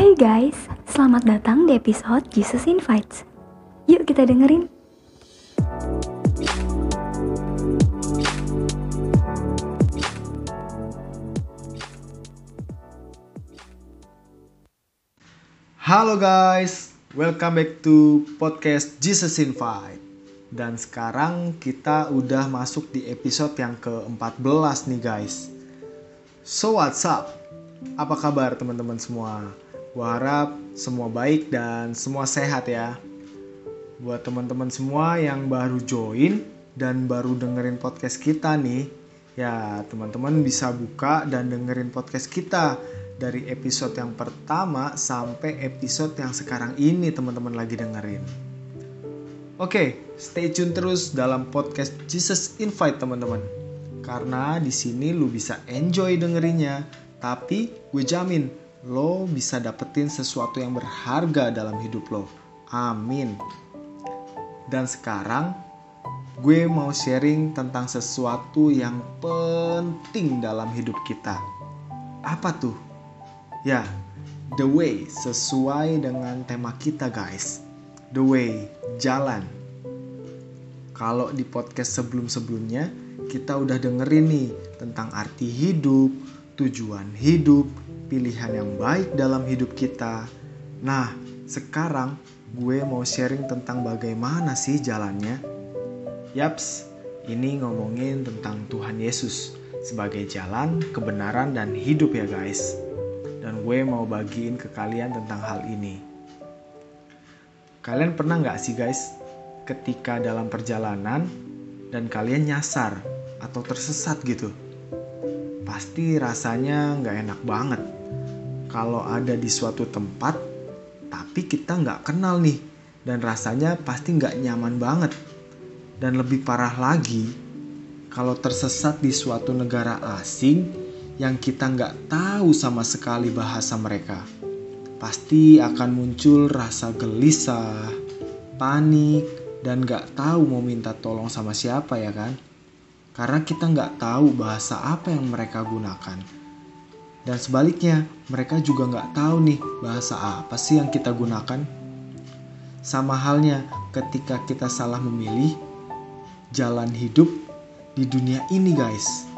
Hey guys, selamat datang di episode Jesus Invites. Yuk kita dengerin. Halo guys, welcome back to podcast Jesus Invite. Dan sekarang kita udah masuk di episode yang ke-14 nih guys. So what's up? Apa kabar teman-teman semua? Gua harap semua baik dan semua sehat ya. Buat teman-teman semua yang baru join dan baru dengerin podcast kita nih, ya teman-teman bisa buka dan dengerin podcast kita dari episode yang pertama sampai episode yang sekarang ini teman-teman lagi dengerin. Oke, stay tune terus dalam podcast Jesus Invite teman-teman. Karena di sini lu bisa enjoy dengerinnya, tapi gue jamin lo bisa dapetin sesuatu yang berharga dalam hidup lo. Amin. Dan sekarang gue mau sharing tentang sesuatu yang penting dalam hidup kita. Apa tuh? Ya, the way sesuai dengan tema kita guys. The way, jalan. Kalau di podcast sebelum-sebelumnya kita udah dengerin nih tentang arti hidup, tujuan hidup, pilihan yang baik dalam hidup kita. Nah, sekarang gue mau sharing tentang bagaimana sih jalannya. Yaps, ini ngomongin tentang Tuhan Yesus sebagai jalan, kebenaran, dan hidup ya guys dan gue mau bagiin ke kalian tentang hal ini. Kalian pernah nggak sih guys, ketika dalam perjalanan dan kalian nyasar atau tersesat gitu? Pasti rasanya nggak enak banget. Kalau ada di suatu tempat, tapi kita nggak kenal nih, dan rasanya pasti nggak nyaman banget. Dan lebih parah lagi, kalau tersesat di suatu negara asing yang kita nggak tahu sama sekali bahasa mereka. Pasti akan muncul rasa gelisah, panik, dan nggak tahu mau minta tolong sama siapa ya kan? Karena kita nggak tahu bahasa apa yang mereka gunakan. Dan sebaliknya, mereka juga nggak tahu nih bahasa apa sih yang kita gunakan. Sama halnya ketika kita salah memilih jalan hidup di dunia ini guys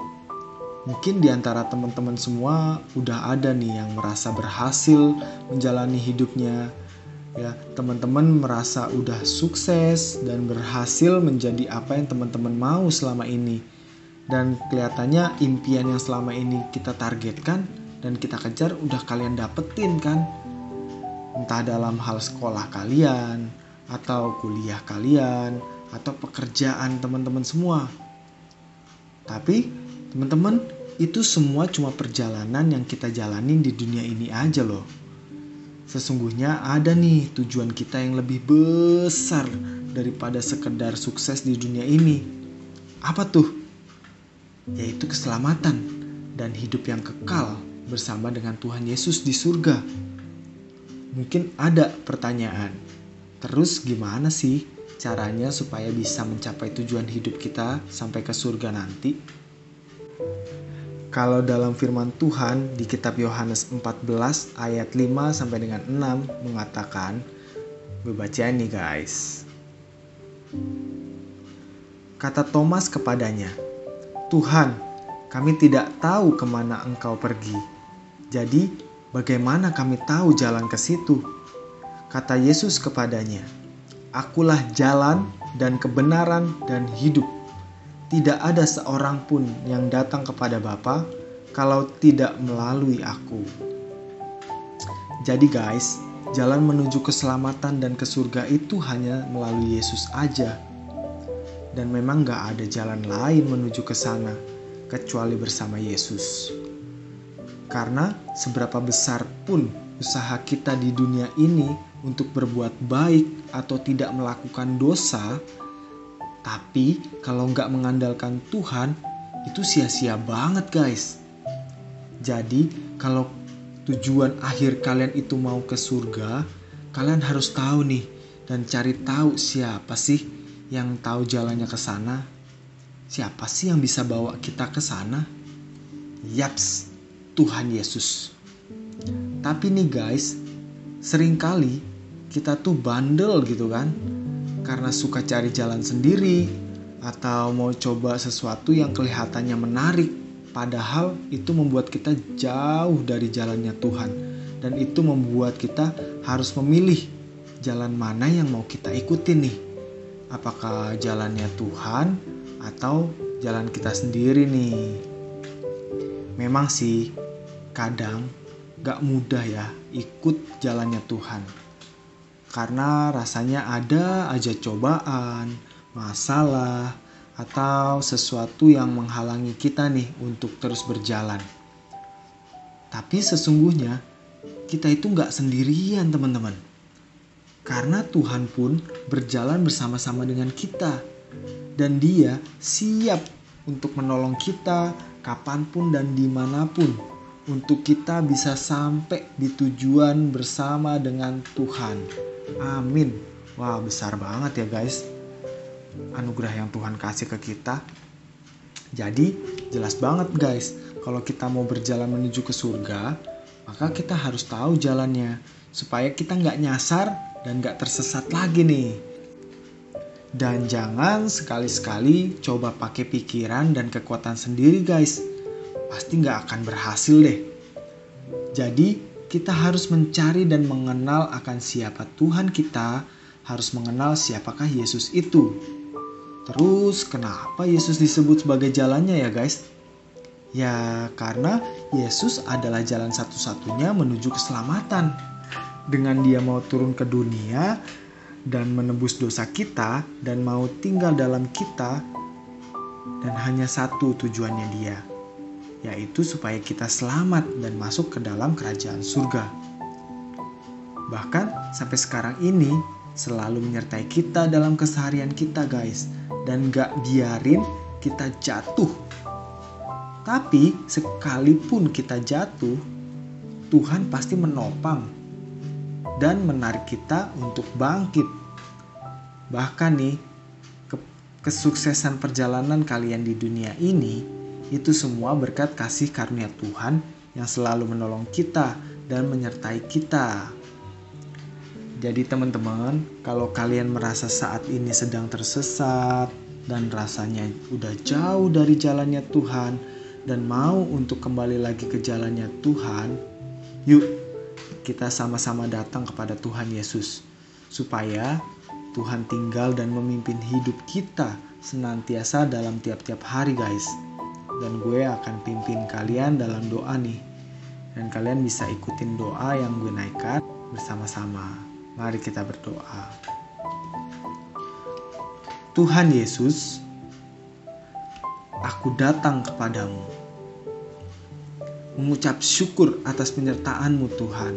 Mungkin di antara teman-teman semua udah ada nih yang merasa berhasil menjalani hidupnya. Ya, teman-teman merasa udah sukses dan berhasil menjadi apa yang teman-teman mau selama ini. Dan kelihatannya impian yang selama ini kita targetkan dan kita kejar udah kalian dapetin kan? Entah dalam hal sekolah kalian atau kuliah kalian atau pekerjaan teman-teman semua. Tapi Teman-teman, itu semua cuma perjalanan yang kita jalanin di dunia ini aja loh. Sesungguhnya ada nih tujuan kita yang lebih besar daripada sekedar sukses di dunia ini. Apa tuh? Yaitu keselamatan dan hidup yang kekal bersama dengan Tuhan Yesus di surga. Mungkin ada pertanyaan, terus gimana sih caranya supaya bisa mencapai tujuan hidup kita sampai ke surga nanti? Kalau dalam firman Tuhan di kitab Yohanes 14 ayat 5 sampai dengan 6 mengatakan, gue baca nih guys. Kata Thomas kepadanya, Tuhan, kami tidak tahu ke mana engkau pergi. Jadi, bagaimana kami tahu jalan ke situ? Kata Yesus kepadanya, Akulah jalan dan kebenaran dan hidup tidak ada seorang pun yang datang kepada Bapa kalau tidak melalui aku. Jadi guys, jalan menuju keselamatan dan ke surga itu hanya melalui Yesus aja. Dan memang gak ada jalan lain menuju ke sana kecuali bersama Yesus. Karena seberapa besar pun usaha kita di dunia ini untuk berbuat baik atau tidak melakukan dosa, tapi kalau nggak mengandalkan Tuhan, itu sia-sia banget guys. Jadi kalau tujuan akhir kalian itu mau ke surga, kalian harus tahu nih dan cari tahu siapa sih yang tahu jalannya ke sana. Siapa sih yang bisa bawa kita ke sana? Yaps, Tuhan Yesus. Tapi nih guys, sering kali kita tuh bandel gitu kan karena suka cari jalan sendiri atau mau coba sesuatu yang kelihatannya menarik padahal itu membuat kita jauh dari jalannya Tuhan. Dan itu membuat kita harus memilih jalan mana yang mau kita ikutin nih. Apakah jalannya Tuhan atau jalan kita sendiri nih? Memang sih kadang gak mudah ya ikut jalannya Tuhan karena rasanya ada aja cobaan, masalah, atau sesuatu yang menghalangi kita nih untuk terus berjalan. Tapi sesungguhnya kita itu nggak sendirian teman-teman. Karena Tuhan pun berjalan bersama-sama dengan kita. Dan dia siap untuk menolong kita kapan pun dan di mana pun. Untuk kita bisa sampai di tujuan bersama dengan Tuhan. Amin. Wah, besar banget ya, guys. Anugerah yang Tuhan kasih ke kita. Jadi, jelas banget, guys. Kalau kita mau berjalan menuju ke surga, maka kita harus tahu jalannya supaya kita nggak nyasar dan nggak tersesat lagi nih. Dan jangan sekali-sekali coba pakai pikiran dan kekuatan sendiri guys. Pasti nggak akan berhasil deh. Jadi kita harus mencari dan mengenal akan siapa Tuhan kita, harus mengenal siapakah Yesus itu. Terus, kenapa Yesus disebut sebagai jalannya ya, guys? Ya, karena Yesus adalah jalan satu-satunya menuju keselamatan. Dengan Dia mau turun ke dunia dan menebus dosa kita, dan mau tinggal dalam kita, dan hanya satu tujuannya Dia, yaitu supaya kita selamat dan masuk ke dalam kerajaan surga. Bahkan sampai sekarang ini selalu menyertai kita dalam keseharian kita guys dan gak biarin kita jatuh. Tapi sekalipun kita jatuh, Tuhan pasti menopang dan menarik kita untuk bangkit. Bahkan nih, kesuksesan perjalanan kalian di dunia ini itu semua berkat kasih karunia Tuhan yang selalu menolong kita dan menyertai kita. Jadi teman-teman, kalau kalian merasa saat ini sedang tersesat dan rasanya udah jauh dari jalannya Tuhan dan mau untuk kembali lagi ke jalannya Tuhan, yuk kita sama-sama datang kepada Tuhan Yesus supaya Tuhan tinggal dan memimpin hidup kita senantiasa dalam tiap-tiap hari guys dan gue akan pimpin kalian dalam doa nih. Dan kalian bisa ikutin doa yang gue naikkan bersama-sama. Mari kita berdoa. Tuhan Yesus, aku datang kepadamu. Mengucap syukur atas penyertaanmu Tuhan.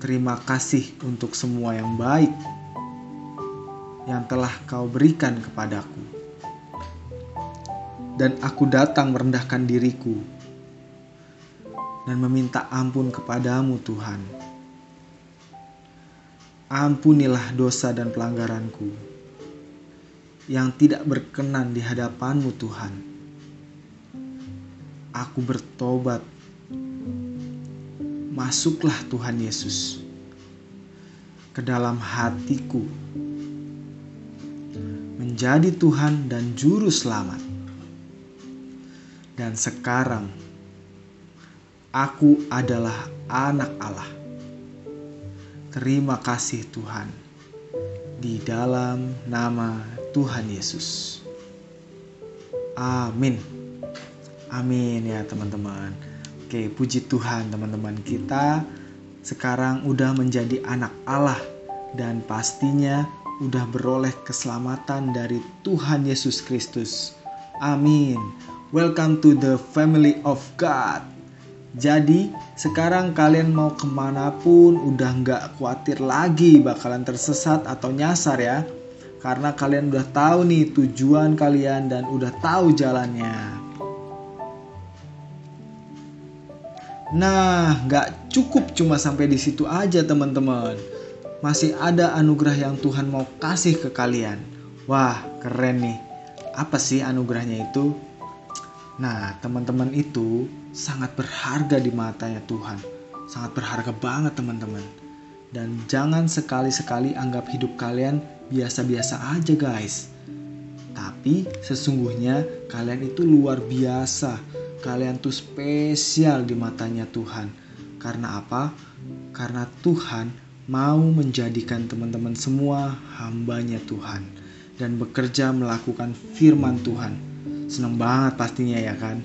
Terima kasih untuk semua yang baik yang telah kau berikan kepadaku dan aku datang merendahkan diriku dan meminta ampun kepadamu Tuhan. Ampunilah dosa dan pelanggaranku yang tidak berkenan di hadapanmu Tuhan. Aku bertobat. Masuklah Tuhan Yesus ke dalam hatiku menjadi Tuhan dan juru selamat dan sekarang aku adalah anak Allah. Terima kasih Tuhan. Di dalam nama Tuhan Yesus. Amin. Amin ya teman-teman. Oke, puji Tuhan teman-teman kita sekarang udah menjadi anak Allah dan pastinya udah beroleh keselamatan dari Tuhan Yesus Kristus. Amin. Welcome to the family of God. Jadi sekarang kalian mau ke mana pun udah nggak khawatir lagi bakalan tersesat atau nyasar ya. Karena kalian udah tahu nih tujuan kalian dan udah tahu jalannya. Nah, nggak cukup cuma sampai di situ aja teman-teman. Masih ada anugerah yang Tuhan mau kasih ke kalian. Wah, keren nih. Apa sih anugerahnya itu? Nah, teman-teman itu sangat berharga di matanya Tuhan. sangat berharga banget teman-teman. Dan jangan sekali-sekali anggap hidup kalian biasa-biasa aja guys. Tapi sesungguhnya kalian itu luar biasa. Kalian tuh spesial di matanya Tuhan. Karena apa? Karena Tuhan mau menjadikan teman-teman semua hambanya Tuhan. Dan bekerja melakukan firman Tuhan. Seneng banget pastinya ya kan?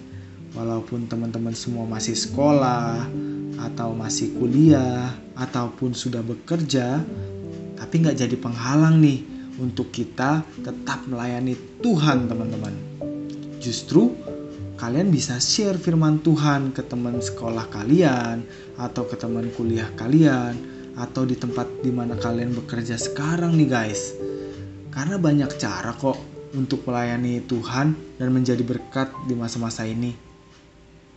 Walaupun teman-teman semua masih sekolah, atau masih kuliah ataupun sudah bekerja tapi nggak jadi penghalang nih untuk kita tetap melayani Tuhan teman-teman. Justru kalian bisa share firman Tuhan ke teman sekolah kalian atau ke teman kuliah kalian atau di tempat di mana kalian bekerja sekarang nih guys. Karena banyak cara kok untuk melayani Tuhan dan menjadi berkat di masa-masa ini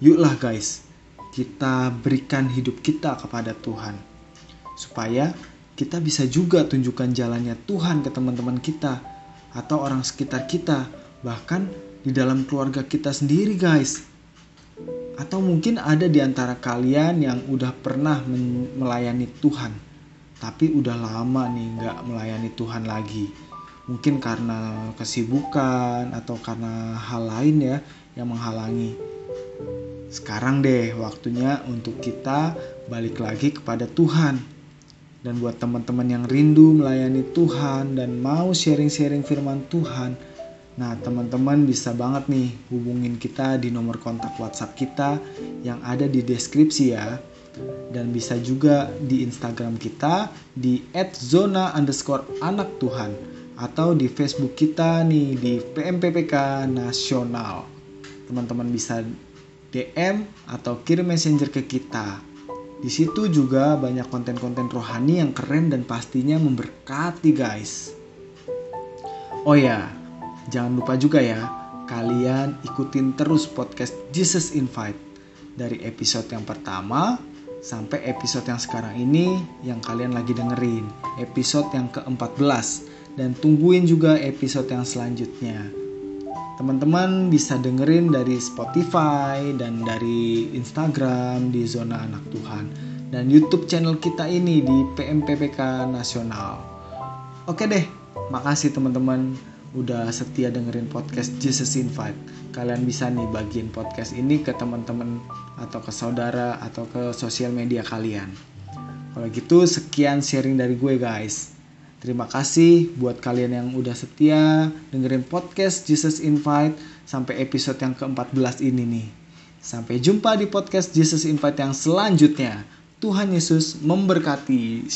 yuklah guys kita berikan hidup kita kepada Tuhan. Supaya kita bisa juga tunjukkan jalannya Tuhan ke teman-teman kita atau orang sekitar kita, bahkan di dalam keluarga kita sendiri, guys. Atau mungkin ada di antara kalian yang udah pernah melayani Tuhan, tapi udah lama nih nggak melayani Tuhan lagi. Mungkin karena kesibukan atau karena hal lain ya yang menghalangi. Sekarang deh waktunya untuk kita balik lagi kepada Tuhan. Dan buat teman-teman yang rindu melayani Tuhan dan mau sharing-sharing firman Tuhan, nah teman-teman bisa banget nih hubungin kita di nomor kontak WhatsApp kita yang ada di deskripsi ya. Dan bisa juga di Instagram kita di @zona underscore anak Tuhan atau di Facebook kita nih di PMPPK Nasional. Teman-teman bisa DM atau kirim messenger ke kita. Di situ juga banyak konten-konten rohani yang keren dan pastinya memberkati guys. Oh ya, jangan lupa juga ya, kalian ikutin terus podcast Jesus Invite dari episode yang pertama sampai episode yang sekarang ini yang kalian lagi dengerin, episode yang ke-14 dan tungguin juga episode yang selanjutnya teman-teman bisa dengerin dari Spotify dan dari Instagram di Zona Anak Tuhan dan YouTube channel kita ini di PMPPK Nasional. Oke deh, makasih teman-teman udah setia dengerin podcast Jesus Invite. Kalian bisa nih bagiin podcast ini ke teman-teman atau ke saudara atau ke sosial media kalian. Kalau gitu sekian sharing dari gue guys. Terima kasih buat kalian yang udah setia dengerin podcast Jesus Invite sampai episode yang ke-14 ini nih. Sampai jumpa di podcast Jesus Invite yang selanjutnya. Tuhan Yesus memberkati.